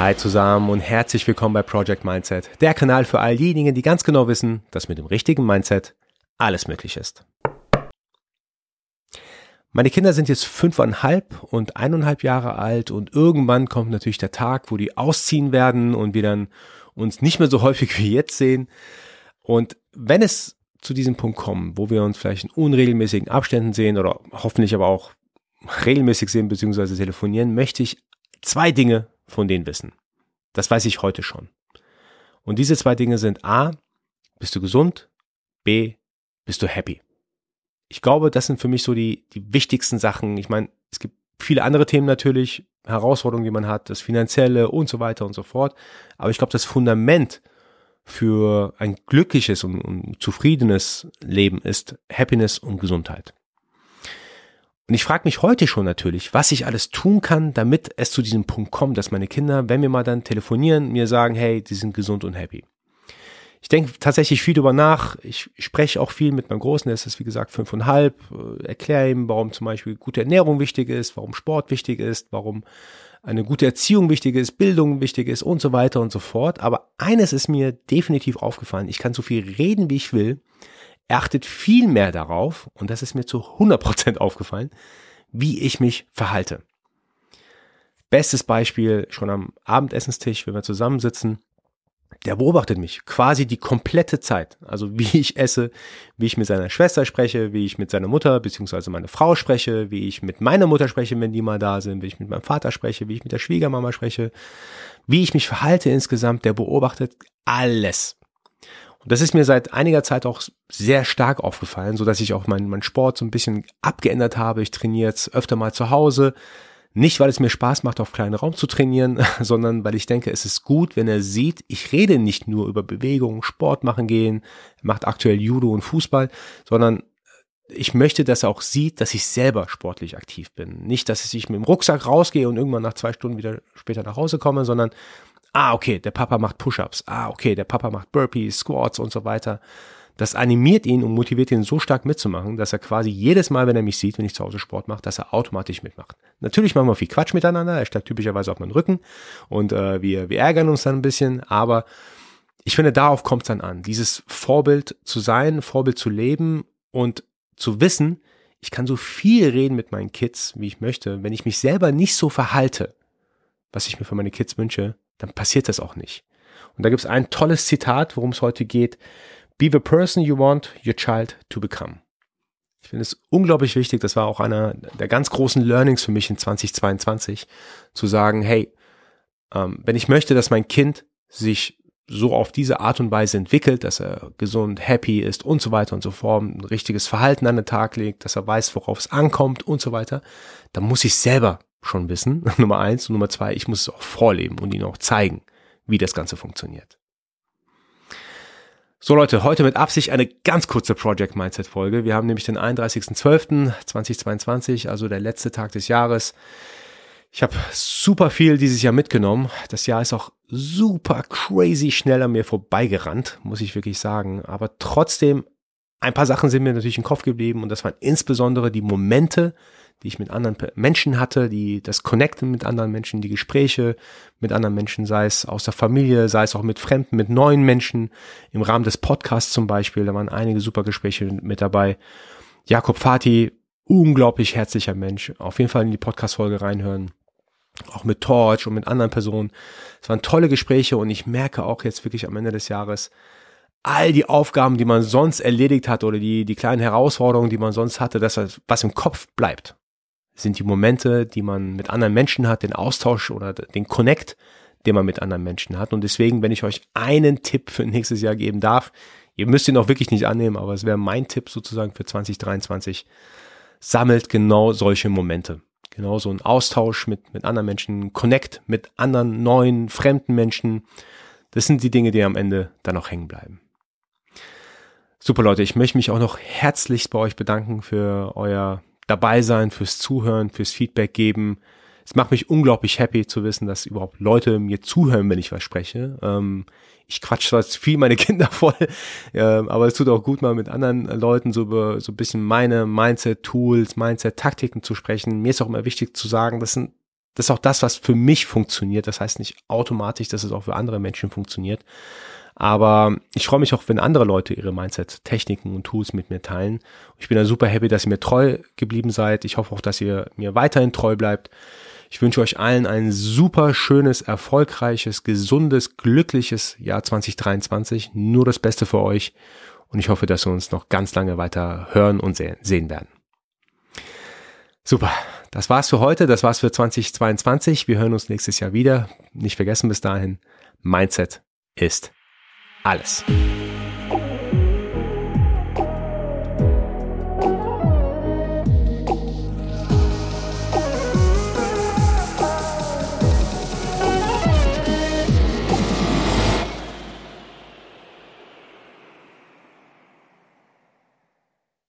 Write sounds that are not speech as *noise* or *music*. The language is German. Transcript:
Hi zusammen und herzlich willkommen bei Project Mindset, der Kanal für all diejenigen, die ganz genau wissen, dass mit dem richtigen Mindset alles möglich ist. Meine Kinder sind jetzt fünfeinhalb und eineinhalb Jahre alt und irgendwann kommt natürlich der Tag, wo die ausziehen werden und wir dann uns nicht mehr so häufig wie jetzt sehen. Und wenn es zu diesem Punkt kommen, wo wir uns vielleicht in unregelmäßigen Abständen sehen oder hoffentlich aber auch regelmäßig sehen bzw. telefonieren, möchte ich zwei Dinge von denen wissen. Das weiß ich heute schon. Und diese zwei Dinge sind A, bist du gesund? B, bist du happy? Ich glaube, das sind für mich so die, die wichtigsten Sachen. Ich meine, es gibt viele andere Themen natürlich, Herausforderungen, die man hat, das Finanzielle und so weiter und so fort. Aber ich glaube, das Fundament für ein glückliches und, und zufriedenes Leben ist Happiness und Gesundheit. Und ich frage mich heute schon natürlich, was ich alles tun kann, damit es zu diesem Punkt kommt, dass meine Kinder, wenn wir mal dann telefonieren, mir sagen, hey, die sind gesund und happy. Ich denke tatsächlich viel darüber nach. Ich spreche auch viel mit meinem Großen, der ist wie gesagt fünfeinhalb, äh, erkläre ihm, warum zum Beispiel gute Ernährung wichtig ist, warum Sport wichtig ist, warum eine gute Erziehung wichtig ist, Bildung wichtig ist und so weiter und so fort. Aber eines ist mir definitiv aufgefallen. Ich kann so viel reden, wie ich will er achtet viel mehr darauf, und das ist mir zu 100% aufgefallen, wie ich mich verhalte. Bestes Beispiel schon am Abendessenstisch, wenn wir zusammensitzen. Der beobachtet mich quasi die komplette Zeit. Also wie ich esse, wie ich mit seiner Schwester spreche, wie ich mit seiner Mutter bzw. meiner Frau spreche, wie ich mit meiner Mutter spreche, wenn die mal da sind, wie ich mit meinem Vater spreche, wie ich mit der Schwiegermama spreche, wie ich mich verhalte insgesamt. Der beobachtet alles. Und das ist mir seit einiger Zeit auch sehr stark aufgefallen, so dass ich auch meinen mein Sport so ein bisschen abgeändert habe. Ich trainiere jetzt öfter mal zu Hause. Nicht, weil es mir Spaß macht, auf kleinen Raum zu trainieren, *laughs* sondern weil ich denke, es ist gut, wenn er sieht, ich rede nicht nur über Bewegung, Sport machen gehen, macht aktuell Judo und Fußball, sondern ich möchte, dass er auch sieht, dass ich selber sportlich aktiv bin. Nicht, dass ich mit dem Rucksack rausgehe und irgendwann nach zwei Stunden wieder später nach Hause komme, sondern ah, okay, der Papa macht Push-ups, ah, okay, der Papa macht Burpees, Squats und so weiter. Das animiert ihn und motiviert ihn so stark mitzumachen, dass er quasi jedes Mal, wenn er mich sieht, wenn ich zu Hause Sport mache, dass er automatisch mitmacht. Natürlich machen wir viel Quatsch miteinander, er steigt typischerweise auf meinen Rücken und äh, wir, wir ärgern uns dann ein bisschen, aber ich finde, darauf kommt es dann an, dieses Vorbild zu sein, Vorbild zu leben und zu wissen, ich kann so viel reden mit meinen Kids, wie ich möchte, wenn ich mich selber nicht so verhalte, was ich mir für meine Kids wünsche, dann passiert das auch nicht. Und da gibt es ein tolles Zitat, worum es heute geht. Be the person you want your child to become. Ich finde es unglaublich wichtig, das war auch einer der ganz großen Learnings für mich in 2022, zu sagen, hey, ähm, wenn ich möchte, dass mein Kind sich so auf diese Art und Weise entwickelt, dass er gesund, happy ist und so weiter und so fort, ein richtiges Verhalten an den Tag legt, dass er weiß, worauf es ankommt und so weiter, dann muss ich selber schon wissen, *laughs* Nummer eins. Und Nummer zwei, ich muss es auch vorleben und ihnen auch zeigen, wie das Ganze funktioniert. So Leute, heute mit Absicht eine ganz kurze Project Mindset Folge. Wir haben nämlich den 31.12.2022, also der letzte Tag des Jahres. Ich habe super viel dieses Jahr mitgenommen. Das Jahr ist auch super crazy schnell an mir vorbeigerannt, muss ich wirklich sagen. Aber trotzdem, ein paar Sachen sind mir natürlich im Kopf geblieben und das waren insbesondere die Momente, die ich mit anderen Menschen hatte, die das Connecten mit anderen Menschen, die Gespräche mit anderen Menschen, sei es aus der Familie, sei es auch mit Fremden, mit neuen Menschen, im Rahmen des Podcasts zum Beispiel, da waren einige super Gespräche mit dabei. Jakob Fati, unglaublich herzlicher Mensch, auf jeden Fall in die Podcast-Folge reinhören. Auch mit Torch und mit anderen Personen. Es waren tolle Gespräche und ich merke auch jetzt wirklich am Ende des Jahres, all die Aufgaben, die man sonst erledigt hat oder die, die kleinen Herausforderungen, die man sonst hatte, dass was im Kopf bleibt sind die Momente, die man mit anderen Menschen hat, den Austausch oder den Connect, den man mit anderen Menschen hat. Und deswegen, wenn ich euch einen Tipp für nächstes Jahr geben darf, ihr müsst ihn auch wirklich nicht annehmen, aber es wäre mein Tipp sozusagen für 2023, sammelt genau solche Momente. Genau so ein Austausch mit, mit anderen Menschen, Connect mit anderen neuen, fremden Menschen. Das sind die Dinge, die am Ende dann auch hängen bleiben. Super Leute, ich möchte mich auch noch herzlichst bei euch bedanken für euer dabei sein, fürs Zuhören, fürs Feedback geben. Es macht mich unglaublich happy zu wissen, dass überhaupt Leute mir zuhören, wenn ich was spreche. Ähm, ich quatsch zwar viel meine *laughs* Kinder voll, äh, aber es tut auch gut, mal mit anderen Leuten so über so ein bisschen meine Mindset-Tools, Mindset-Taktiken zu sprechen. Mir ist auch immer wichtig zu sagen, das sind das ist auch das, was für mich funktioniert. Das heißt nicht automatisch, dass es auch für andere Menschen funktioniert. Aber ich freue mich auch, wenn andere Leute ihre Mindset-Techniken und Tools mit mir teilen. Ich bin da super happy, dass ihr mir treu geblieben seid. Ich hoffe auch, dass ihr mir weiterhin treu bleibt. Ich wünsche euch allen ein super schönes, erfolgreiches, gesundes, glückliches Jahr 2023. Nur das Beste für euch. Und ich hoffe, dass wir uns noch ganz lange weiter hören und sehen werden. Super. Das war's für heute. Das war's für 2022. Wir hören uns nächstes Jahr wieder. Nicht vergessen bis dahin. Mindset ist alles.